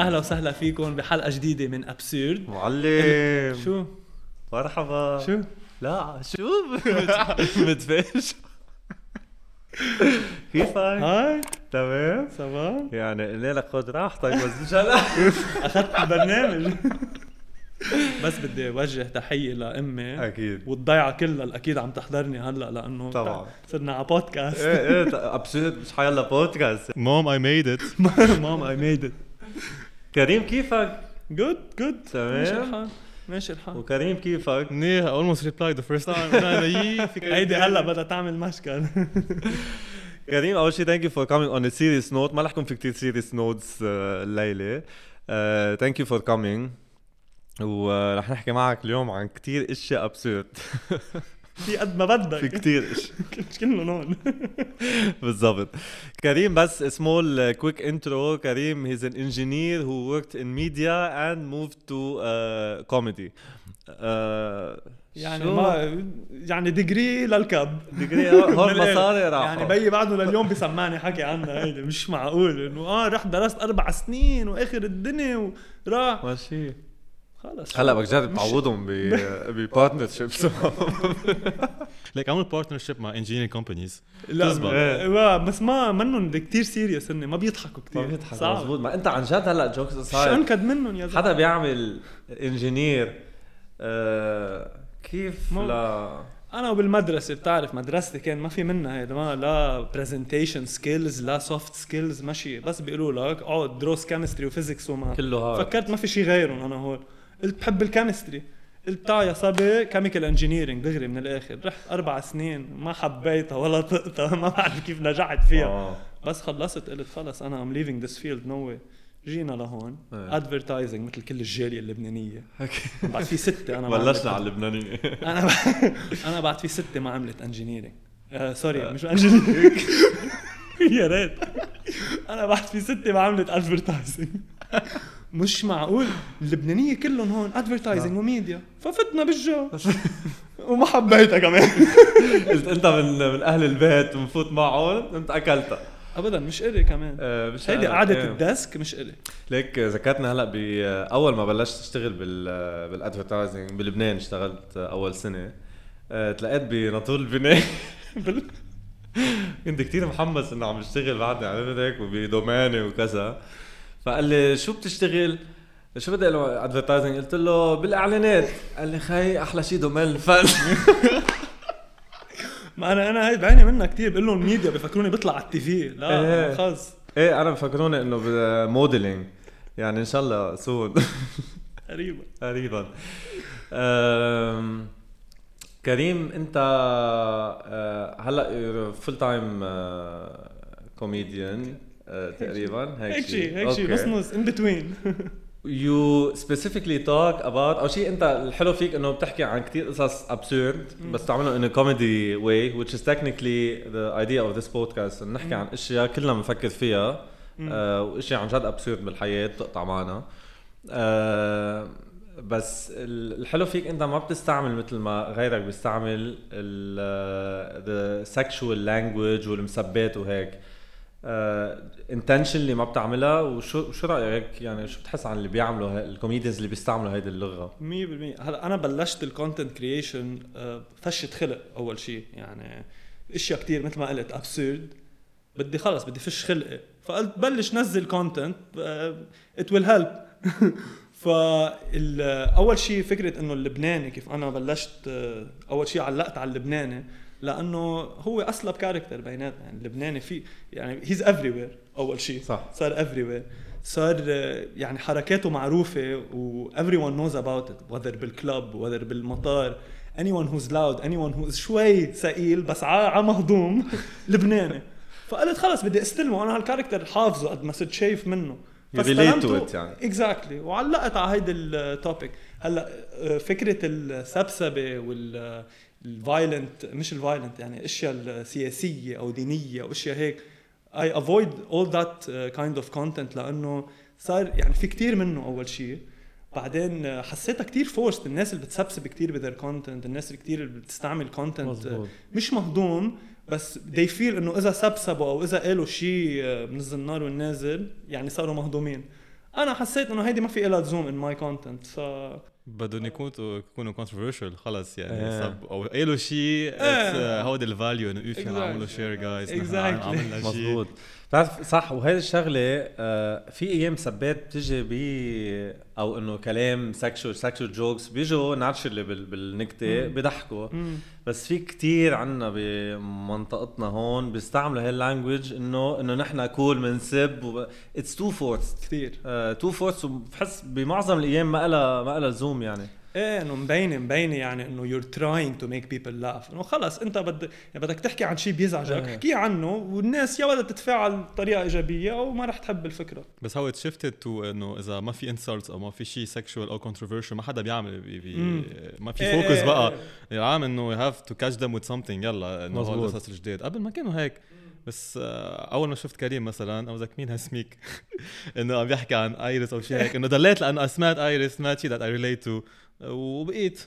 أهلا وسهلا فيكم بحلقة جديدة من ابسورد معلم. شو؟ مرحبا. شو؟ لا شو؟ متفاش كيفك؟ Hi. تمام؟ Ça va يعني قلنا لك خذ راحتك بس ان شاء الله أخذت البرنامج. بس بدي اوجه تحية لأمي. أكيد. والضيعة كلها اللي أكيد عم تحضرني هلأ لأنه طبعاً. صرنا على بودكاست إيه إيه ابسط مش حيلا بودكاست Mom, I made it. Mom, I made it كريم كيفك؟ Good good تمام. ماشي الحال ماشي الحال وكريم كيفك؟ Replied the first time. أنا نايف. هيدي هلا بدها تعمل مشكل كريم أول شيء thank you for coming on serious note ما رح يكون في كثير serious notes الليلة thank you for coming ورح نحكي معك اليوم عن كثير إشياء absurd في قد ما بدك. في كثير اشياء كلهم هون بالضبط. كريم بس small quick intro كريم he's an engineer who worked in media and moved to comedy يعني ما يعني degree للكب. degree هون من الآخر. مصاري راحوا. يعني بيي بعده لليوم بسمعني حكي عنها هيدي. مش معقول إنه آه رحت درست أربع سنين وآخر الدنيا وراح ماشي. خلص هلا بدك تجرب تعوضهم ب partnerships Like عملوا partnership مع engineering companies. لا. ما- بس ما منهم كثير serious هن ما بيضحكوا كثير ما بيضحك صعب. مزبوط. ما انت عن جد هلا jokes شو صاير انكد منهم يا زلمة؟ حدا بيعمل engineer آه كيف لا؟ أنا وبالمدرسة بتعرف مدرستي كان ما في منها هيدا ما لا presentation skills لا soft skills ماشي. بس بيقولوا لك اقعد دروس chemistry و physics وما كله هذا فكرت ما في شيء غيرهم أنا هون قلت بحب ال chemistry. قلت يا صبي chemical engineering دغري من الآخر. رحت أربع سنين ما حبيتها ولا طقتها ما بعرف كيف نجحت فيها. آه. بس خلصت قلت خلص أنا I'm leaving this field no way جينا لهون إيه. Advertising مثل كل الجالية اللبنانية. بعد في ستة أنا بلشنا على اللبناني أنا ب... أنا بعد في ستة ما عملت engineering آه sorry مش engineering يا ريت. أنا بعد في ستة ما عملت advertising مش معقول اللبنانية كلهم هون advertising و media. ففتنا بالجو. وما حبيتها كمان. قلت أنت من من أهل البيت بنفوت معهم انت أكلتها. ابدا مش إلي كمان. آه، مش هيدي أنا. قعدة إيه. ال desk مش إلي. ليك ذكرتني هلأ ب أول ما بلشت أشتغل بال بال advertising بلبنان اشتغلت أول سنة. آه، تلاقيت بناطور البناء بال- كنت كتير محمس إنه عم اشتغل بعدني عرفت هيك وبدوماني وكذا. فقال لي شو بتشتغل؟ شو بدي له؟ advertising؟ قلت له بالإعلانات. قال لي خي أحلى شيء domain. الفن ما أنا أنا هي بعيني منها كثير بقول لهم ميديا بفكروني بطلع على ال TV. إيه. لا خلص. إيه أنا بفكروني إنه modeling يعني إن شاء الله soon قريبا. قريبا. كريم أنت أه، هلأ full time كوميديان تقريبا. هيك شيء هيك شيء. نص نص in between you specifically talk about أو شيء أنت الحلو فيك إنه بتحكي عن كثير قصص absurd بس in a comedy way which is technically the idea of this podcast. إنه نحكي عن أشياء كلنا بنفكر فيها آه وأشياء عن جد absurd بالحياة بتقطع معنا. آه بس ال- الحلو فيك أنت ما بتستعمل مثل ما غيرك بيستعمل ال the sexual language والمسبات وهيك. intentionally ما بتعملها وشو شو رأيك؟ يعني شو بتحس عن اللي بيعملوا ال comedians اللي بيستعملوا هيدي اللغة؟ 100% هلا أنا بلشت ال content creation فشت خلق أول شيء يعني إشياء كتير مثل ما قلت absurd بدي خلص بدي فش خلقي. فقلت بلش نزل content it will help فاول شيء فكرة إنه اللبناني كيف أنا بلشت آه، أول شيء علقت على اللبناني. لأنه هو أسهل character بيناتنا. يعني اللبناني في يعني he's everywhere أول شيء صح. صار everywhere صار يعني حركاته معروفة و everyone knows about it whether بال club whether بالمطار. Anyone who's loud anyone who's شوي ثقيل بس ع مهضوم لبناني. فقلت خلص بدي استلمه. أنا هال character حافظه قد ما صرت شايف منه. فاستلمته. يعني. exactly وعلقت على هيدي ال topic هلأ آه، فكرة المسبة وال ال violent مش ال violent يعني أشياء السياسيه أو دينية أو أشياء هيك. I avoid all that uh, kind of content لأنه صار يعني في كتير منه أول شيء. بعدين آه، حسيتها كتير forced الناس اللي بتسبسب كتير ب their content الناس اللي كتير اللي بتستعمل content مزبوط. مش مهضوم بس they feel إنه إذا سبسبوا أو إذا قالوا شيء من الزنار والنازل يعني صاروا مهضومين. أنا حسيت إنه هيدي ما في لها زوم ان ماي كونتنت ف بدهم يكونوا يكونوا controversial خلص يعني. صب أو قالوا شيء. هودي ال value انه if Exactly. عملوا share جايز. عملنا شيء بتعرف صح وهيدي الشغلة آه في أيام سبات بتجي ب أو إنه كلام sexual sexual jokes بيجوا naturally بالنكتة. بيضحكوا. بس في كتير عنا بمنطقتنا هون بيستعملوا هاي ال language انه إنه نحن cool بنسب it's too forced كثير too forced وبحس بمعظم الأيام ما لها ما لها لزوم يعني إيه إنه مبينه مبينة يعني إنه you're trying to make people laugh إنه خلص أنت بد... يعني بدك تحكي عن شيء بيزعجك إيه. احكي عنه والناس يا بدها تتفاعل بطريقة إيجابية أو ما رح تحب الفكرة بس هو shifted to إنه إذا ما في insults أو ما في شيء sexual أو controversial ما حدا بيعمل بي بي. ما في إيه، focus إيه، بقى إيه. العام إنه you have to catch them with something يلا إنه هو. القصص الجديد قبل ما كانوا هيك بس آه، أول ما شفت كريم مثلا أو ذاك مين هسميك إنه عم بيحكي عن ايريس أو شيء هيك إنه ضليت لأنه سمعت ايريس سمعت شيء that I relate to وبقيت.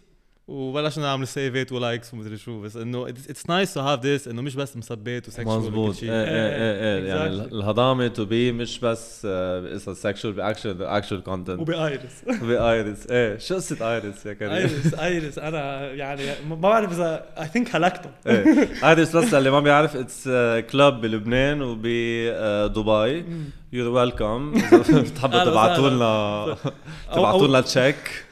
وبلشنا نعمل saveات و likes ومدري شو بس إنه it's nice to have this إنه مش بس مسبات و sexual مزبوط شيء. إيه إيه إيه يعني. الهضامة to be مش بس قصص sexual ب action actual content وبايرس بايرس إيه شو قصة ايرس يا كريم؟ ايرس ايرس أنا يعني ما بعرف إذا I think هلكته. إيه. ايرس بس اللي ما بيعرف it's club بلبنان وبدبي you're welcome اذا بتحبوا تبعتوا. لنا تبعتوا لنا check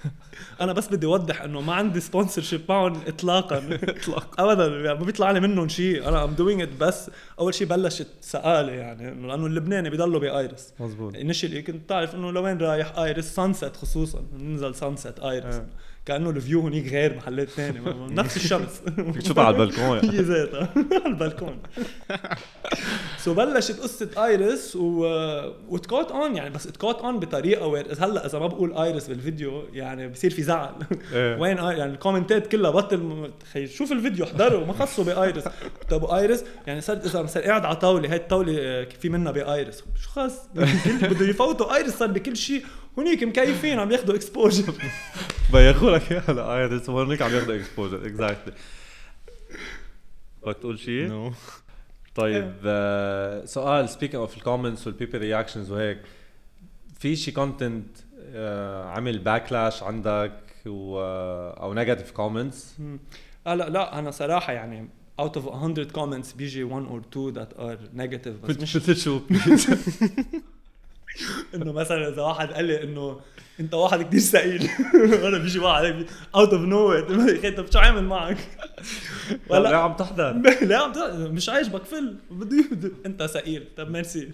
أنا بس بدي أوضح إنه ما عندي sponsorship معهم اطلاقا. اطلاقا. ابدا يعني ما بيطلع لي منهم شيء. أنا I'm doing it بس أول شيء بلشت سقاله يعني لأنه اللبناني بيضلوا بايرس مزبوط initially كنت تعرف إنه لوين رايح ايرس sunset خصوصا. ننزل sunset ايرس. كأنه ال view هنيك غير محلات ثانية نفس الشمس فيك تشوفها على البلكون. يعني. هي ذاتها على البلكون. so بلشت قصة ايرس و و it caught on يعني بس it caught on بطريقة where هلأ إذا ما بقول ايرس بالفيديو يعني بصير في زعل. إيه. وين يعني ال commentات كلها بطل شوف الفيديو احضره ما خصه بايرس طب ايرس يعني صرت إذا مثلا قاعد على طاولة هاي الطاولة آه، في منها بايرس شو كل- بده يفوتوا ايرس صار بكل شيء. هنيك مكيفين عم ياخذوا exposure بياخذوا لك اياها لايرس وهونيك عم ياخذوا exposure exactly بدك تقول شيء؟ no طيب آه، سؤال speaking of ال comments وال people reactions وهيك في شي content عمل backlash عندك و أو negative comments هلا لا أنا صراحة يعني out of 100 comments بيجي one or two that are negative بس مش شو انه مثلا إذا واحد قال لي إنه أنت واحد كتير ثقيل. وأنا بيجي واحد هيك out of no أخي طب شو عامل معك؟ لا ولا عم تحضر. لا عم تقول- مش عاجبك فل. بدي أنت ثقيل. طب ميرسي.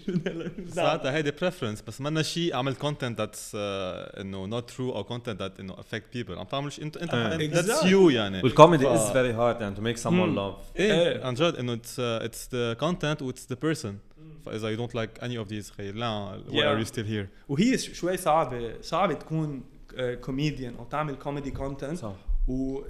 ساعتها هيدي preference بس منا شيء عمل content that's إنه not true أو content that إنه affect people عم تعمل شيء انت أنت إيه. That's exactly. You يعني. وال comedy is very hard يعني to make someone مم. laugh إيه إيه. عن جد إنه it's it's the content what's the person فاذا you don't like any of these خير لا why Yeah. are you still here? وهي شوي صعبه صعبه تكون كوميديان أو تعمل comedy content صح و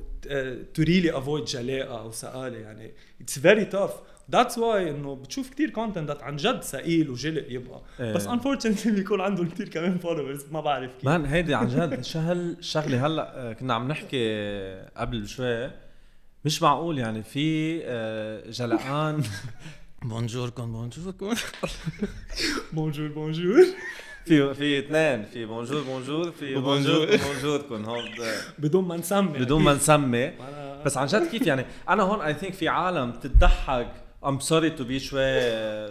to really avoid جلاقة أو تقالة يعني it's very tough that's why إنه بتشوف كتير content عن جد ثقيل وجلق يبقى. إيه. بس unfortunately بيكون عندهم كتير كمان followers ما بعرف كيف. Man هيدي عن جد شو هالشغله هلأ آه، كنا عم نحكي قبل شوي مش معقول يعني في آه، جلقان بونجوركم بونجوركم بونجور بونجور في في اثنين في بونجور بونجور في. بونجور بونجوركم هون بدون ما نسمي بدون ما نسمي بس عن جد كيف يعني؟ أنا هون I think في عالم تضحك. I'm sorry to be شوي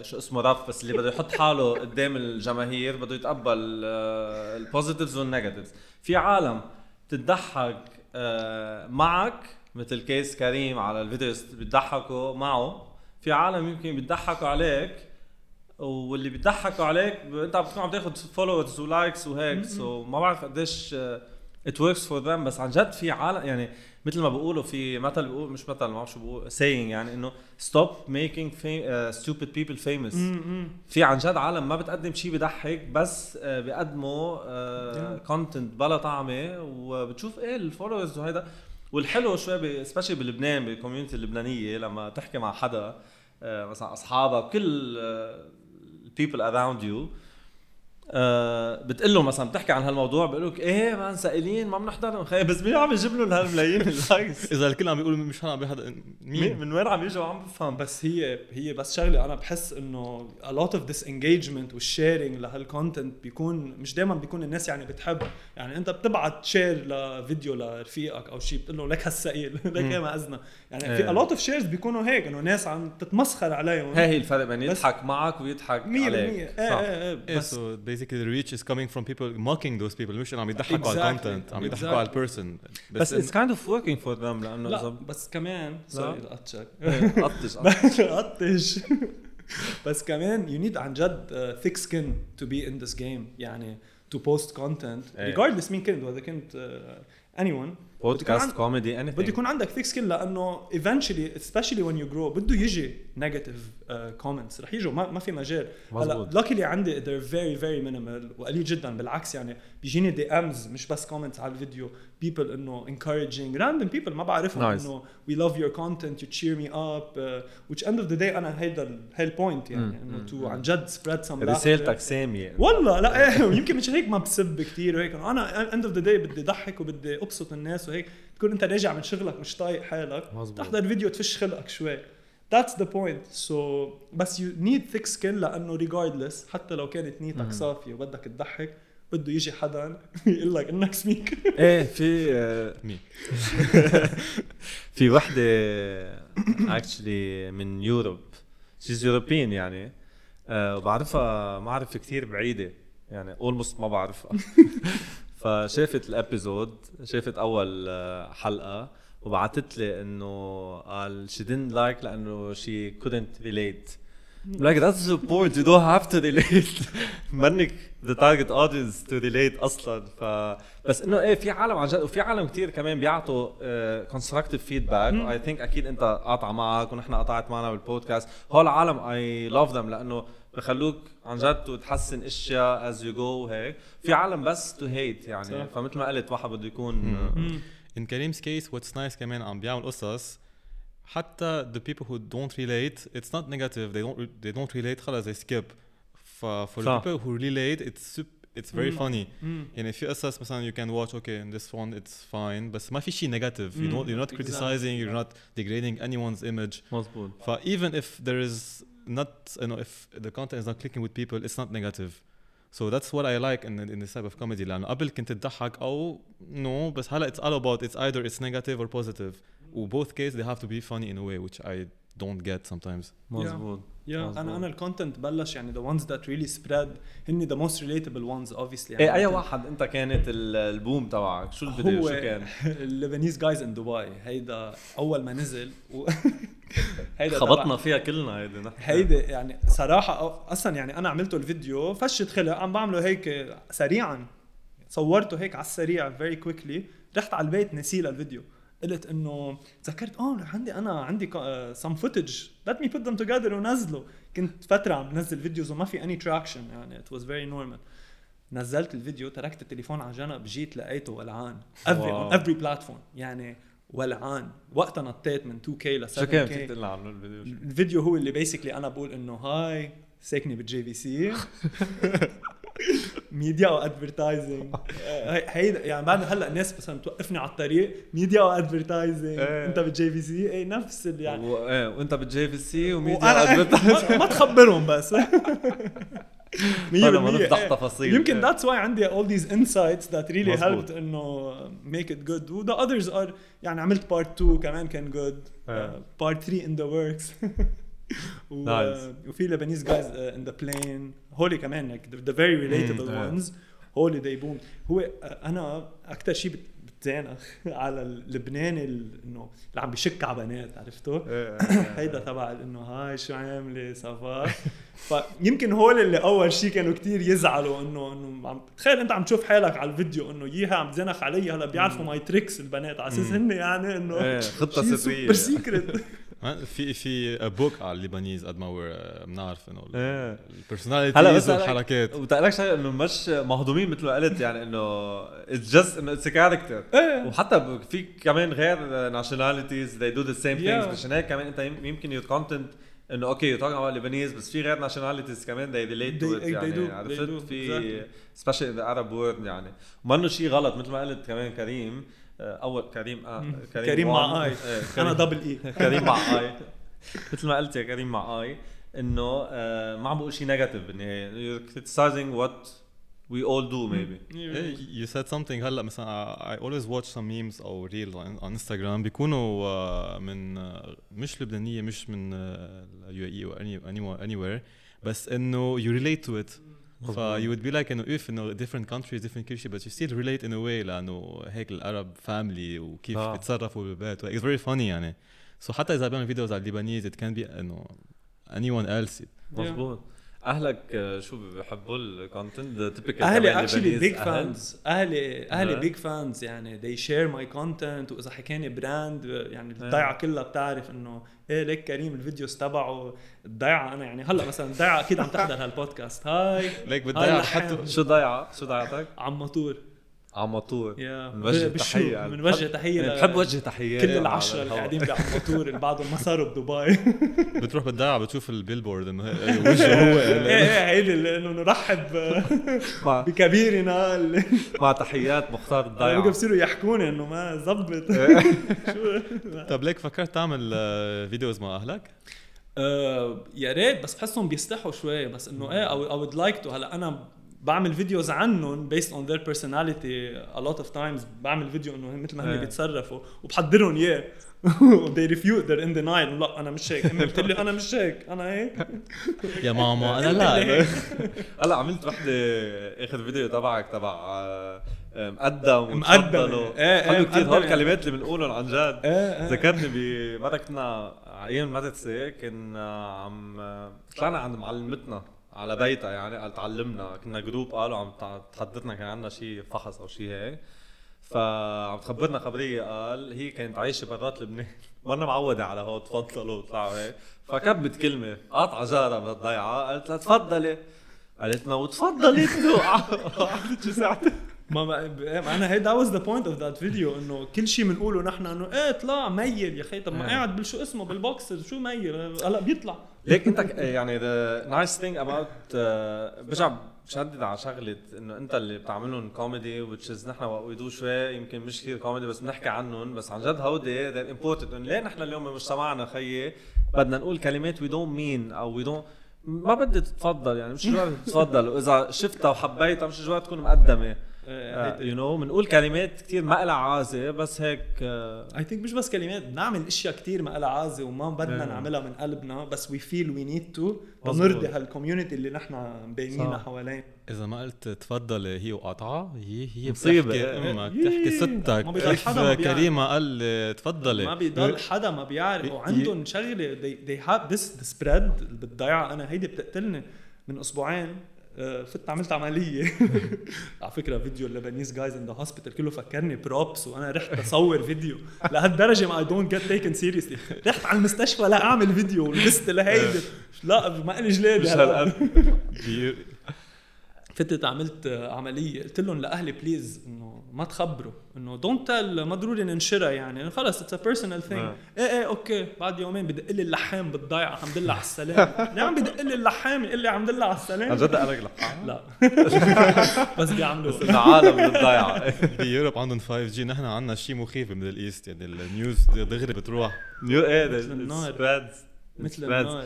شو اسمه rough بس اللي بده يحط حاله قدام الجماهير بده يتقبل آه، ال positives وال negatives في عالم تضحك آه، معك مثل كيس كريم على ال videos بيضحكوا معه. في عالم يمكن بيضحكوا عليك واللي بيضحكوا عليك انت عم بتكون عم تاخذ followers و likes وهيك so ما بعرف قديش it works for them بس عن جد في عالم يعني مثل ما بيقولوا في مثل بيقول مش مثل ما بعرف شو بقول saying يعني إنه stop making fam- uh, stupid people famous. م- م. في عن جد عالم ما بتقدم شيء بضحك بس آه، بيقدموا content بلا طعمة وبتشوف إيه ال followers وهيدا. والحلو شوي specially بلبنان بال community اللبنانية لما تحكي مع حدا آه، مثلا أصحابك كل ال people around you آه بتقول له مثلا بتحكي عن هالموضوع بقول لك إيه man تقيلين ما بنحضرهم. خي بس مين عم يجيب لهم هالملايين ال likes إذا الكل عم بيقول مش عم بيحضر مين؟ من وين عم يجوا؟ عم بفهم. بس هي هي بس شغلة أنا بحس إنه a lot of this engagement وال sharing لهال content بيكون مش دائما بيكون الناس يعني بتحب. يعني أنت بتبعت share لفيديو لرفيقك أو شيء بتقول له لك هالتقيل لك ما اذنا يعني في إيه. a lot of shares بيكونوا هيك إنه ناس عم تتمسخر عليهم. هي هي الفرق بين يضحك معك ويضحك 100% عليك. إيه صح. إيه إيه إيه بس basically the reach is coming from people mocking those people مش انه عم يضحكوا على Exactly. ال content عم يضحكوا على Exactly. ال person بس اتس كايند اوف وركينج فور ذم لأنه لا بس كمان سوري قطشك قطش قطش. بس كمان you need عن جد thick skin to be in this game يعني to post content إيه. regardless مين كنت وإذا كنت uh, anyone. podcast عن- comedy any بده يكون عندك thick skin لأنه eventually especially when you grow بده يجي negative uh, comments. رح يجوا ما, ما في مجال. هلا luckily عندي they're very very minimal وقليل جدا. بالعكس يعني بيجيني DMs مش بس comments على الفيديو. People إنه encouraging. Random people ما بعرفهم. Nice. إنه love your content you cheer me up uh, which end of the day أنا هيدا هي ال point يعني إنه مم. عن جد some laughter. رسالتك ساميه والله لا إيه ويمكن مش هيك ما بسب كثير وهيك. أنا end of the day بدي ضحك وبدي ابسط الناس وهيك تكون انت راجع من شغلك مش طايق حالك مزبوط. تحضر فيديو تفش خلقك شوي. That's the point. So بس you need thick skin لأنه regardless حتى لو كانت نيتك. صافية وبدك تضحك بده يجي حدا يقول لك إنك سميك إيه في مين في وحدة actually من Europe she's European يعني. آه، وبعرفها معرفه كثير بعيدة. يعني almost ما بعرفها. فشافت ال episode شافت أول آه، حلقة وبعثت لي إنه قال she didn't like لأنه she couldn't relate. Like that's the point you don't have to relate. منك the target audience to relate أصلا. ف بس إنه إيه في عالم عن جد وفي عالم كثير كمان بيعطوا constructive feedback. I think أكيد أنت قاطعه معك ونحن قطعت معنا بالبودكاست هول العالم I love them لأنه بخلوك عن جد تحسن اشياء as you go وهيك في عالم بس to hate يعني صح. فمثل ما قلت واحد بده يكون in Karim's case what's nice كمان عم بيعمل قصص حتى the people who don't relate it's not negative they don't they don't relate خلص they skip ف for the people who relate it's sup- it's very مم. funny مم. يعني في قصص مثلا you can watch okay in this one it's fine بس ما في شيء negative you مم. don't you're not Exactly. criticizing you're not degrading anyone's image مزبوط ف even if there is not you know if the content is not clicking with people it's not negative so that's what I like in in this type of comedy لأنه قبل كنت تضحك أو no بس هلا it's all about it's either it's negative or positive و both case they have to be funny in a way which I don't get sometimes. مزبوط Yeah, مزبوط. أنا أنا ال content بلش يعني the ones that really spread هن the most relatable ones obviously. يعني إيه اي واحد أنت كانت ال- ال boom تبعك شو الفيديو شو كان؟ ال Lebanese guys in دبي هيدا أول ما نزل و... هيدا خبطنا فيها كلنا هيدي نحن. هيدي يعني صراحة أصلا يعني أنا عملته الفيديو فشت خلق عم بعمله هيك سريعا. صورته هيك على السريع very quickly رحت على البيت نسي الفيديو قلت إنه تذكرت آه عندي أنا عندي some footage let me put them together ونزله. كنت فترة عم بنزل videos وما في any traction يعني it was very normal نزلت الفيديو تركت التليفون على جنب جيت لقيته ولعان. every. On every platform يعني ولعان. وقتها نطيت من 2K ل 7K شو كان فيك تقول عنه الفيديو؟ الفيديو هو اللي basically أنا بقول إنه هاي ساكنه بال JVC. Media أو advertising هيدا يعني بعد هلأ الناس مثلا توقفني على الطريق ميديا أو advertising إيه. أنت بال JVC إيه نفس يعني و... إيه وأنت بال JVC و media ما- ما تخبرهم بس. 100% هلا ما نفضح إيه. تفاصيل. يمكن إيه. ذاتس واي عندي all these insights that really helped إنه make it good. و the others are يعني عملت part 2 كمان كان good. إيه. uh, part 3 in the works. و, Nice. وفي guys uh, in the plane هولي كمان like the, the very relatable إيه. ones هولي they boom هو uh, أنا أكثر شيء بت- بتزانخ على اللبناني ال- إنه اللي عم بشك على بنات عرفته؟ هيدا تبع إنه هاي شو عاملة صفا فيمكن هول اللي أول شيء كانوا كتير يزعلوا إنه إنه عم تخيل أنت عم تشوف حالك على الفيديو إنه ييها عم تزنخ علي هلا بيعرفوا my tricks البنات على أساس هن يعني إنه خطة سرية. سوبر سيكريت في في بوك على ال Lebanese قد ما we're- بنعرف إنه إيه. هلا ال personalities بس والحركات. وبتقلك شغله إنه مش مهضومين مثل ما قلت يعني إنه اتس جاست إنه it's character إيه. وحتى في كمان غير nationalities they do the same things Yeah. مشان هيك كمان أنت يم- يمكن your content إنه okay talk about Lebanese بس في غير nationalities كمان they relate to They- it they يعني عرفت؟ في especially in the Arab world يعني. وما انه شيء غلط مثل ما قلت كمان كريم آه، أول كريم آه كريم one. مع I. إيه، أنا كريم- double اي كريم مع I. مثل ما قلت يا كريم مع I إنه آه، ما عم بقول شيء negative بالنهاية. You're criticizing what we all do maybe. Hey, you said something هلا مثلا I always watch some memes أو reels on, on Instagram. بيكونوا من uh, مش لبنانية مش من ال UAE أو any, anywhere, anywhere. بس إنه you relate to it. ف you would be like انه if انه different countries different كل شيء but you still relate in a way لأنه هيك العرب family وكيف آه. بيتصرفوا بالبيت it's very funny يعني so حتى اذا بيعمل فيديوز على ال Lebanese it can be انه anyone else مزبوط أهلك آه، شو بيحبوا ال content typical أهلي actually big fans أهلي أهلي big fans يعني. They share my content. وإذا حكاني brand يعني الضيعة كلها بتعرف إنه إيه ليك كريم ال videos تبعه. الضيعة أنا يعني هلأ مثلا الضيعة أكيد عم تحضر هالبودكاست. هاي ليك اللحام. حتى شو ضيعة؟ شو ضيعتك؟ عم مطور. عمطور يا. بنوجه تحية بنوجه تحية ل- بحب وجه تحيات كل العشرة اللي قاعدين بعمطور اللي بعدهم ما صاروا بدبي. بتروح بالضيعه بتشوف ال billboard إنه هي- وجهه هو. إيه إيه إنه نرحب بكبيرنا. مع تحيات مختار بقى الضيعه بصيروا يحكوني إنه ما زبط. شو؟ طب ليك فكرت تعمل آه، videos مع أهلك؟ آه، يا ريت بس بحسهم بيستحوا شوي. بس إنه إيه I would like to. هلأ أنا بعمل videos عنهم based on their personality a lot of times. بعمل فيديو إنه مثل ما إيه. هن بيتصرفوا وبحضرهم إياه. They refute they're in denial. لا أنا مش هيك. امي بتقول لي أنا مش هيك. أنا هيك. يا ماما أنا لا. هلا عملت وحدة اخر فيديو تبعك تبع آه، آه، مقدم مقدم. إيه، إيه، حلو كثير هول. الكلمات اللي بنقولهم عن جد. إيه إيه. ذكرني بمرة كنا على أيام المدرسة كنا عم طلعنا عند معلمتنا. على بيتها يعني قال تعلمنا. كنا group قالوا عم تحدثنا كان عندنا شيء فحص أو شيء هيك. فعم تخبرنا خبرية قال هي كانت عايشة برات لبنان. وأنا معودة على هون تفضلوا طلعوا هيك. فكبت كلمة قاطعة جارة بالضيعه قالت لها تفضلي. قالت لنا وتفضلي قعدت شي ساعتين ما ما أنا هي that was the point of that video إنه كل شيء بنقوله نحن إنه إيه طلع ميل يا أخي. طب ما إيه. قاعد بالشو اسمه بالبوكسر شو ميل؟ هلا بيطلع. ليك انت ك- يعني nice thing about uh, برجع بشدد على شغلة إنه أنت اللي بتعملهم comedy is نحن we do شوي يمكن مش كثير كوميدي بس بنحكي عنهم بس عن جد هودي they're important. انه ليه نحن اليوم بمجتمعنا خيي بدنا نقول كلمات we don't mean أو we don't ما بدي تتفضل يعني مش جوات تتفضل. وإذا شفتها وحبيتها مش جوات تكون مقدمة. you know بنقول كلمات كثير ما لها عازة بس هيك آه، I think مش بس كلمات بنعمل أشياء كتير ما لها عازة وما بدنا. نعملها من قلبنا بس we feel we need to مظبوط. نرضي هال community اللي نحن مبينينها صح. حوالين إذا ما قلت تفضلي هي وقطعة هي هي. بتحكي أمك بتحكي ستك ما بيضل حدا ما بيعرف. كريمة قال تفضلي ما بيضل حدا ما بيعرف وعندهم شغلة they, they have this the spread بالضيعه أنا هيدي بتقتلني من أسبوعين آه، فت عملت عملية. على فكرة فيديو ال Lebanese guys in the hospital كله فكرني props وأنا رحت أصور فيديو. لهالدرجة ما I don't get taken seriously رحت على المستشفى لا أعمل فيديو ولبست لهيدي لا ما لي جلادي مش هالقد. فتت عملت عملية قلت لهم لأهلي please إنه ما تخبروا إنه don't tell ما ضروري ننشرها يعني. خلص it's a personal thing. إيه إيه okay. بعد يومين بدق لي اللحام بالضيعة الحمد لله على السلامة. ليه عم بدق لي اللحام يقول لي الحمد لله على عن السلامه جد قالك لحظه لا. بس بيعملوا العالم بالضيعة. ب Europe عندهم 5G نحن عندنا شيء مخيف ب Middle East يعني ال news دغري بتروح. new إيه مثل النار. مثل. النار.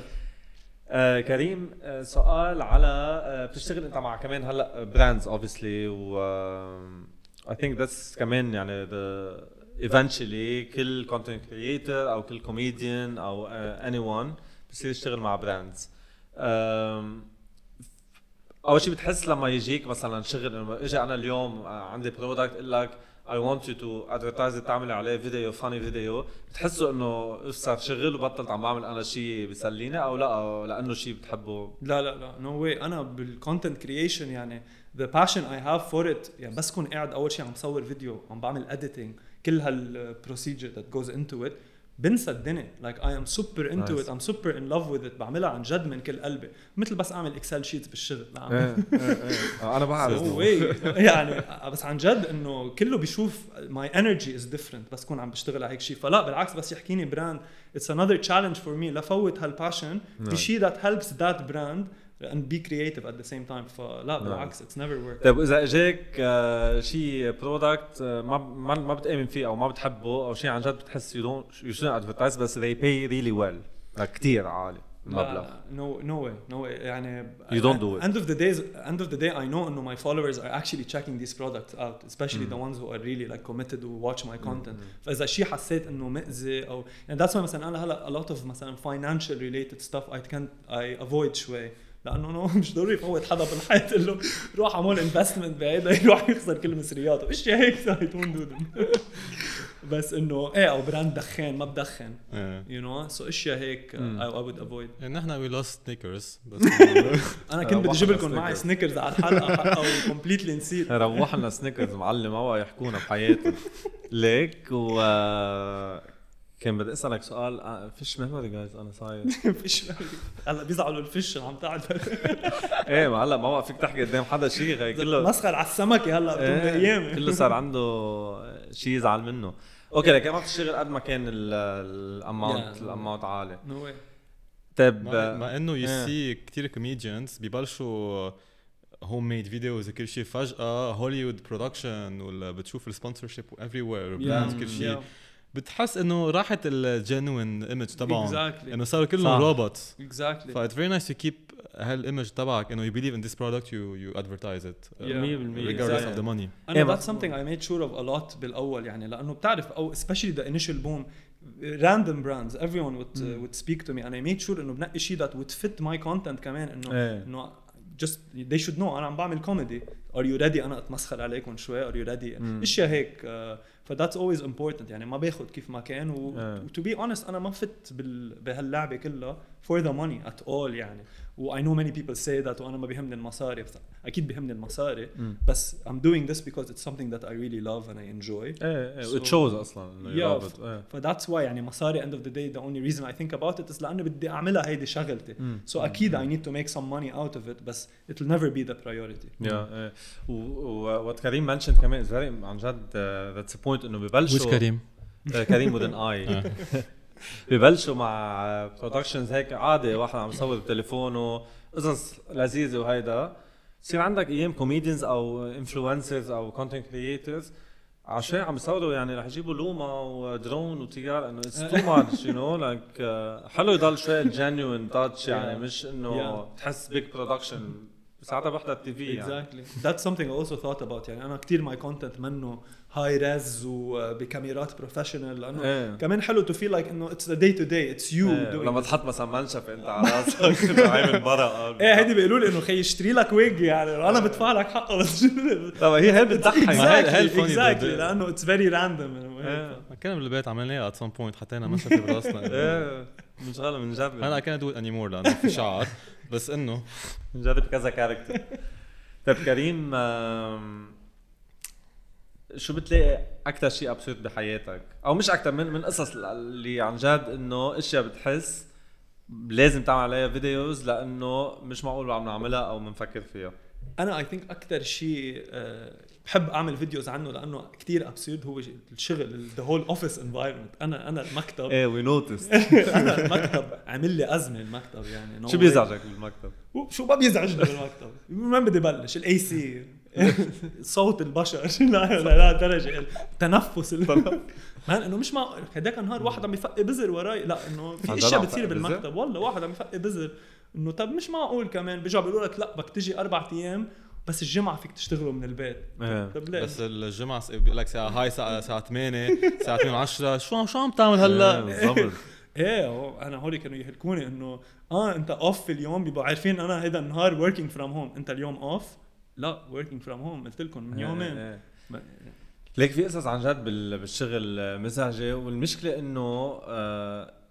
آه كريم آه سؤال على آه بتشتغل انت مع كمان هلا brands obviously و I think that's كمان يعني eventually كل content creator أو كل كوميديان أو anyone بصير يشتغل مع brands أول شيء بتحس لما يجيك مثلا شغل إنه اجى أنا اليوم آه، عندي product أقول لك I want you to advertise it تعمل عليه فيديو funny فيديو بتحسوا إنه صار شغل وبطلت عم بعمل أنا شيء بيسليني أو لا لأنه شيء بتحبه. لا لا لا. no way أنا بال content creation يعني the passion I have for it يعني بس كون قاعد أول شيء عم بصور فيديو عم بعمل editing كل هال procedure that goes into it بنسى الدنيا like I am super into. it I'm super in love with it بعملها عن جد من كل قلبي. مثل بس أعمل Excel sheets بالشغل. نعم. إيه إيه إيه. أنا بعرف. يعني بس عن جد إنه كله بيشوف my energy is different بس كون عم بشتغل على هيك شيء فلا بالعكس بس يحكيني brand it's another challenge for me لفوت هال passion. بشيء that helps that brand and be creative at the same time فلا بالعكس it's never work طيب واذا اجاك آه، شيء product ما ما بتامن فيه أو ما بتحبه أو شيء عن جد بتحس you don't you should advertise بس they pay really well كثير عالي المبلغ no no way no way يعني You don't do it. end of the days end of the day I know انه my followers are actually checking these products out especially the ones who are really like committed to watch my content فاذا شيء حسيت انه مأذي أو يعني that's why مثلا أنا هلا a lot of مثلا financial related stuff I can't I avoid شوي لأنه no مش ضروري فوت حدا بالحياة تقول له روح اعمل investment بعيدا يروح يخسر كل مصرياته. اشياء هيك؟ I don't do them. بس إنه إيه أو brand دخان ما بدخن. you know so اشياء هيك؟ would avoid. يعني نحن we lost Snickers بس أنا كنت بدي أجيب لكم معي Snickers. على الحلقة حقها و completely نسيت. روح لنا Snickers معلم ما بقى يحكونا بحياتهم ليك و كان بدي أسألك سؤال آه، فيش memory جايز أنا صاير. فيش هلأ بيزعلوا الفش اللي عم تعد إيه ما هلأ ما بقى فيك تحكي قدام حدا شيء غير. كله مسخر على السمكة هلأ بتم إيه، ايامي كله صار عنده شيء يزعل منه. أوكي لكن ما بتشتغل قد ما كان ال amount Yeah. ال amount عالي. no way طيب مع, إنه you. see كثير comedians ببلشوا homemade videos وكل شيء فجأة Hollywood production ولا بتشوف ال sponsorship everywhere كل شيء بتحس إنه راحت ال genuine image تبعهم. exactly إنه صاروا كلهم. robots exactly فايت very nice to keep هال image تبعك إنه you believe in this product you you advertise it Yeah. 100% regardless of the money. أنا that's ما- something I made sure of a lot بالأول يعني لأنه بتعرف أو especially the initial boom random brands everyone would uh, would speak to me and I made sure إنه بنقي شيء that would fit my content كمان إنه إيه. إنه just they should know أنا عم بعمل كوميدي are you ready أنا أتمسخر عليكم شوي. Are you ready مم. إشياء هيك uh, ف that's always important. يعني ما باخذ كيف ما كان. و to be honest أنا ما فت بال... بهاللعبة كلها for the money at all يعني. و I know many people say that وأنا ما بيهمني المصاري بس أكيد بيهمني المصاري مم. بس I'm doing this because it's something that I really love and I enjoy إيه إيه So- it shows أصلا انه Yeah, you love it. إيه ف that's why يعني مصاري end of the day the only reason I think about it is لأنه بدي اعملها هيدي شغلتي مم. so أكيد I need to make some money out of it بس it will never be the priority يا إيه what كريم mention كمان is very عن جد that's point انه ببلشوا كريم آه، كريم when I ببلشوا مع productions هيك عادي واحد عم يصور بتليفونه قصص لذيذة وهيدا يصير عندك أيام comedians أو influencers أو content creators عشان عم يصوروا يعني رح يجيبوا لوما ودرون وطيار إنه it's too much you know like حلو يضل شوي ال genuine touch يعني. مش إنه. تحس big production ساعتها بحضر TV يعني exactly that's something I also thought about يعني أنا كثير my content منه high res وبكاميرات professional لأنه إيه. كمان حلو to feel like إنه day to day it's you إيه، doing لما. تحط مثلا منشف أنت على راسك عامل برا إيه هيدي بيقولوا لي إنه خي اشتري لك ويج يعني أنا بدفع لك حقه. بس طب هي هي بتضحك exactly بال- لأنه it's very random. إيه. كنا بالبيت عملناها at some point حطينا منشفة براسنا. إيه. بنشغلها بنجرب هلا كان don't anymore لأنه في شعر. بس إنه بنجرب كذا character طيب كريم شو بتلاقي أكثر شيء absurd بحياتك؟ أو مش أكثر من من قصص اللي عن جد إنه إشياء بتحس لازم تعمل عليها videos لأنه مش معقول عم نعملها أو بنفكر فيها. أنا I think أكثر شيء آه، بحب أعمل videos عنه لأنه كثير absurd هو الشغل the whole office environment أنا أنا المكتب. إيه we noticed أنا المكتب عمل لي أزمة المكتب يعني. شو. بيزعجك بالمكتب؟ شو ما بيزعجني بالمكتب. من وين بدي بلش؟ ال AC صوت البشر. لا لا لا درجة. التنفس ال- man انه مش معقول هداك النهار واحد عم يفقي بزر وراي. لا إنه في أشياء بتصير؟ بالمكتب. والله واحد عم يفقي بزر إنه طب مش معقول كمان. بيرجعوا بيقولوا لك لا بدك تجي أربع أيام بس الجمعة فيك تشتغلوا من البيت. إيه. طب ليه؟ بس الجمعة بيقول لك ساعه هاي ساعه ساعة 8 ساعة 2 10 شو شو عم تعمل إيه، هلا؟ بالضبط. إيه هو أنا هولي كانوا يهلكوني إنه آه أنت off في اليوم. بيبقوا عارفين أنا هيدا النهار working from home أنت اليوم off لا working from home قلت لكم من يومين. إيه، إيه. ما- ليك في قصص عن جد بال- بالشغل مزعجه والمشكلة إنه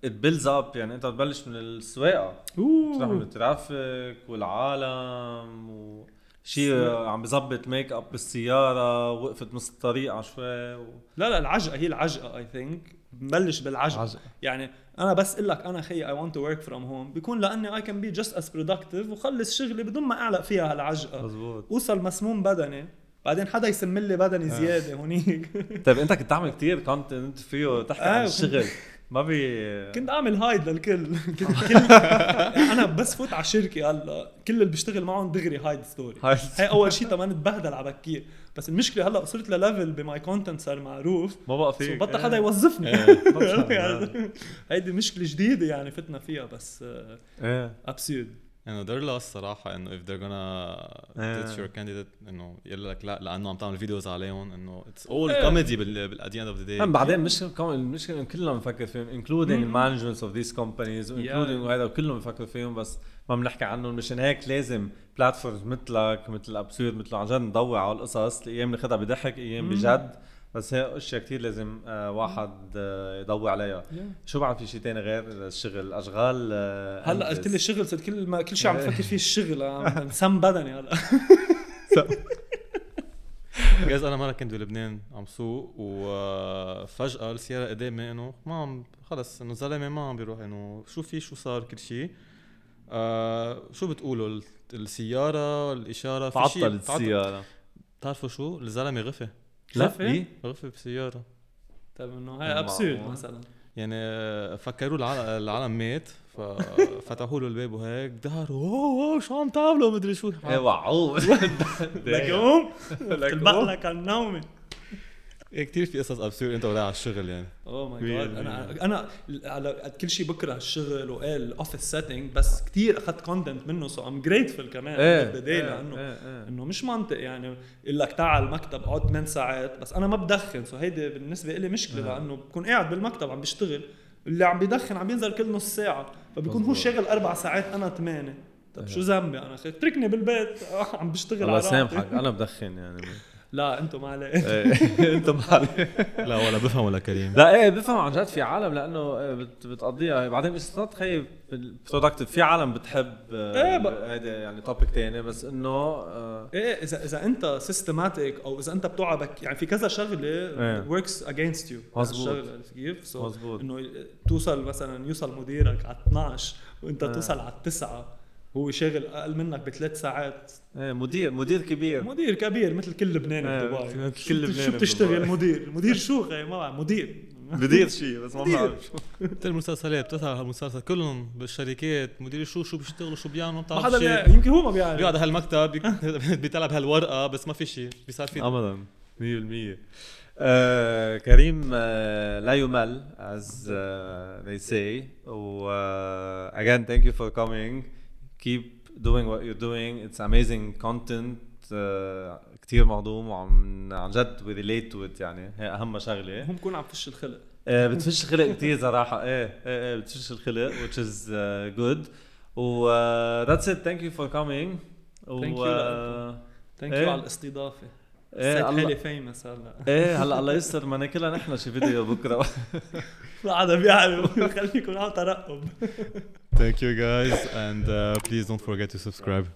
it builds up يعني أنت بتبلش من السواقة. تروح من ال traffic والعالم و شيء عم بظبط ميك اب بالسيارة وقفت نص الطريق شوي و... لا لا العجقة هي العجقة I think ببلش بالعجقة. عجقة. يعني أنا بس إقول لك أنا خيي I want to work from home بيكون لأني I can be just as productive وخلص شغلي بدون ما أعلق فيها هالعجقة. مزبوط. أوصل مسموم بدني. بعدين حدا يسمي لي بدني زيادة هونيك. طيب أنت كنت تعمل كثير content فيه تحكي آه، عن الشغل. ما بي كنت أعمل هايد للكل. كل أنا بس فوت على شركة هلا كل اللي بشتغل معهم دغري hide story هاي هي أول شيء تما نتبهدل على بكير بس المشكلة هلا وصلت ل level ب my content صار معروف. ما بقى فيك بطل إيه. حدا يوظفني. إيه. هيدي مشكلة جديدة يعني فتنا فيها بس إيه. absurd إنه their loss صراحة إنه if they're gonna ditch your candidate إنه يقول لك لا لأنه عم تعمل فيديوز عليهم إنه it's all إيه. comedy بال بال at the end of the day. هم بعدين مش المشكلة كلنا بنفكر فيهم including ال managements of these companies including وهذا كلهم بنفكر فيهم بس ما بنحكي عنهم. مشان هيك لازم platforms مثلك مثل absurd مثل عن جد ندور على القصص أيام ناخذها بضحك أيام بجد. بس هي أشياء كثير لازم آه واحد آه يضوي عليها. شو بعد في شيء تاني غير الشغل؟ أشغال آه هلا قلت لي الشغل صرت كل ما كل شيء عم بفكر فيه الشغل عم سم بدني هلا. جايز أنا مرة كنت بلبنان عم سوق وفجاه السيارة قدامي إنه ما عم خلص إنه زلمه ما عم بيروح إنه شو في؟ شو صار؟ كل شيء آه شو بتقولوا؟ ال- السيارة الإشارة في شيء تعطلت تعطل. السيارة. بتعرفوا شو؟ الزلمة غفى. لا غفى؟ في غفى بسياره طيب إنه هاي أبسورد. مثلا. يعني آه، فكروا العالم, العالم مات ففتحوا له الباب وهيك داروا أوه أوه، شو عم تعملوا؟ مدري شو. إيه وعوز لك قوم لك تلبق قوم. لك على النومة. إيه كثير في قصص absurd أنت ورايح على الشغل يعني oh my God أنا. أنا على كل شيء بكره الشغل وقال ال office setting بس كثير أخذت content منه so I'm grateful كمان إيه إيه، لأنه إيه، إيه. إنه مش منطق يعني يقول لك تعال المكتب اقعد 8 ساعات بس أنا ما بدخن so هيدي بالنسبة لي مشكلة لأنه بكون قاعد بالمكتب عم بشتغل اللي عم بيدخن عم ينزل كل نص ساعة فبكون هو. شاغل أربع ساعات أنا ثمانية طب شو ذنبي أنا أخي اتركني بالبيت عم بشتغل الله على راحتي. يسامحك أنا بدخن يعني لا أنتم ما عليك إيه، انت معلم لا ولا بفهم ولا كريم لا إيه بفهم عن جد في عالم لأنه إيه بت- بتقضيها بعدين نوت خيب برودكتيف في عالم بتحب إيه إيه ب- هيدا يعني توبيك تاني بس إنه آه، إيه إذا إذا أنت سيستماتيك أو إذا أنت بتوعى بك يعني في كذا شغلة. وركس اجينست يو. عرفت كيف؟ So مزبوط. إنه توصل مثلا يوصل مديرك على 12 وأنت. توصل على 9 هو شاغل أقل منك بثلاث ساعات. إيه مدير مدير كبير. مدير كبير مثل كل لبناني إيه، بدبي. مثل كل لبناني شو بتشتغل. مدير. مدير شو؟ ما بعرف مدير. بدير شيء بس ما مدير. بعرف انت المسلسلات بتظهر هالمسلسل كلهم بالشركات مدير شو شو بيشتغلوا شو بيعملوا ما بتعرف حدا يمكن هو ما بيعرف. بيقعد على هالمكتب بيطلع بهالورقة بس ما في شيء بيصير في ابدا. 100% آه كريم آه لا يمل as uh, they say. و uh, again thank you for coming. Keep doing what you're doing. It's amazing content. uh, كتير مهضوم وعم عن جد we relate to it يعني. هي أهم شغلة. هم بكون عم فش الخلق. آه، بتفش الخلق كتير صراحة. إيه إيه إيه بتفش الخلق which is uh, good. و uh, that's it. Thank you for coming. Thank you. thank إيه. you على الاستضافة. إيه حالي famous هلا. إيه هلا الله يستر. ما ناكلها نحن شي فيديو بكرة. خليكم على ترقب Thank you guys and uh, please don't forget to subscribe.